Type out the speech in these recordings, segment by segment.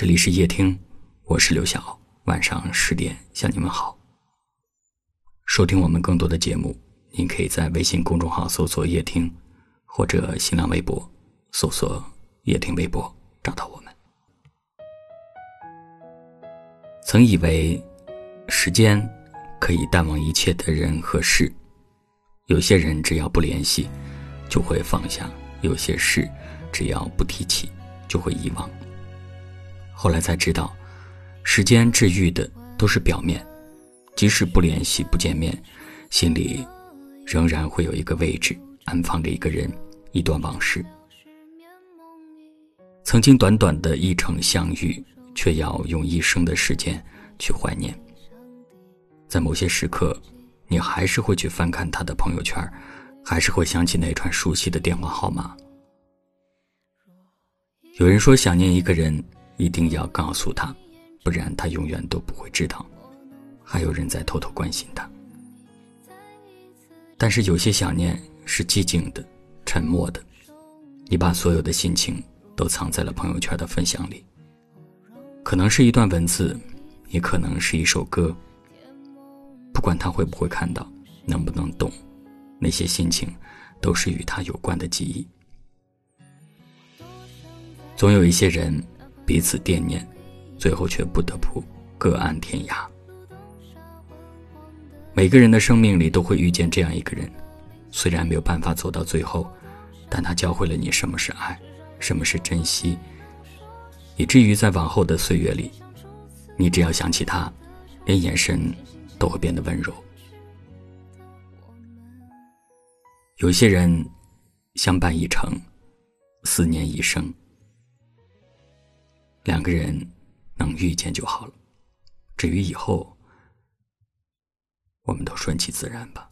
这里是夜听，我是刘晓。晚上十点向你们好。收听我们更多的节目，您可以在微信公众号搜索“夜听”，或者新浪微博搜索“夜听微博”找到我们。曾以为时间可以淡忘一切的人和事，有些人只要不联系就会放下，有些事只要不提起就会遗忘。后来才知道，时间治愈的都是表面，即使不联系、不见面，心里仍然会有一个位置，安放着一个人、一段往事。曾经短短的一程相遇，却要用一生的时间去怀念。在某些时刻，你还是会去翻看他的朋友圈，还是会想起那串熟悉的电话号码。有人说，想念一个人。一定要告诉他，不然他永远都不会知道，还有人在偷偷关心他。但是有些想念是寂静的、沉默的，你把所有的心情都藏在了朋友圈的分享里，可能是一段文字，也可能是一首歌。不管他会不会看到，能不能懂，那些心情都是与他有关的记忆。总有一些人。彼此惦念，最后却不得不各安天涯。每个人的生命里都会遇见这样一个人，虽然没有办法走到最后，但他教会了你什么是爱，什么是珍惜，以至于在往后的岁月里，你只要想起他，连眼神都会变得温柔。有些人相伴一程，思念一生。两个人能遇见就好了，至于以后，我们都顺其自然吧。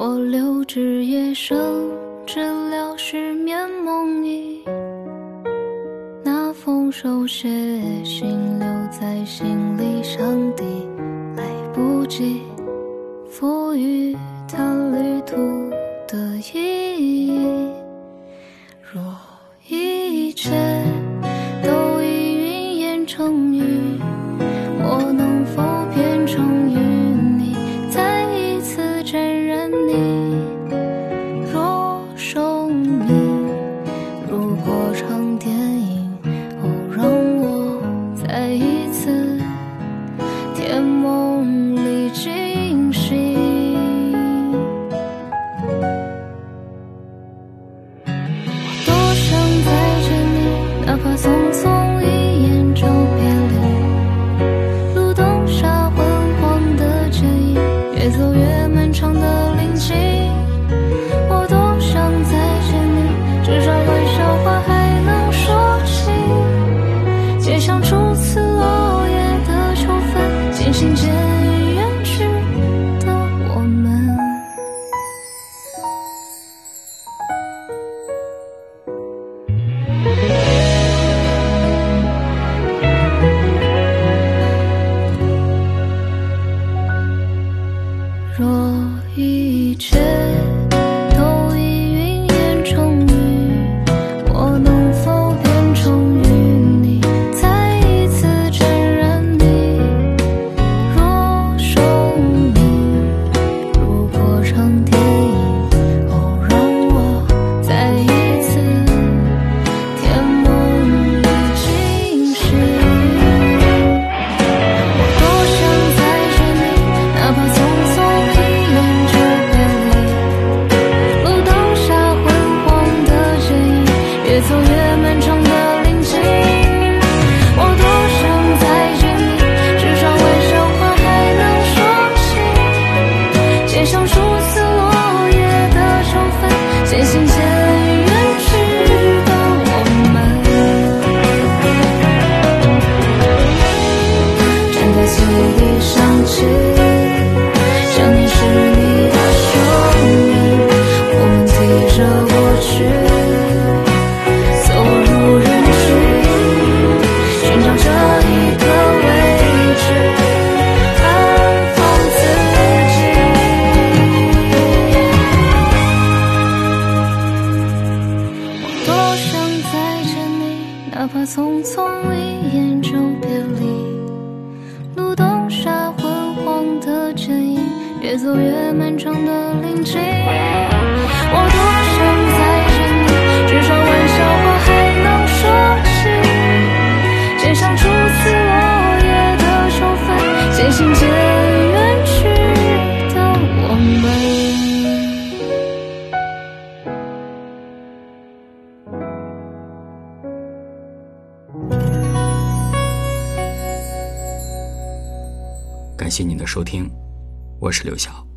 我留至夜深，治疗失眠梦呓。那封手写信留在行李箱底，来不及赋予它旅途的意义。像初次落叶的秋分渐行渐漫长的宁静。哪怕匆匆一眼就别离，路灯下昏黄的剪影，越走越漫长的林径，我多想再见你，至少玩笑话还能说起。街上初次落叶的秋分，渐行渐。感谢您的收听，我是刘晓。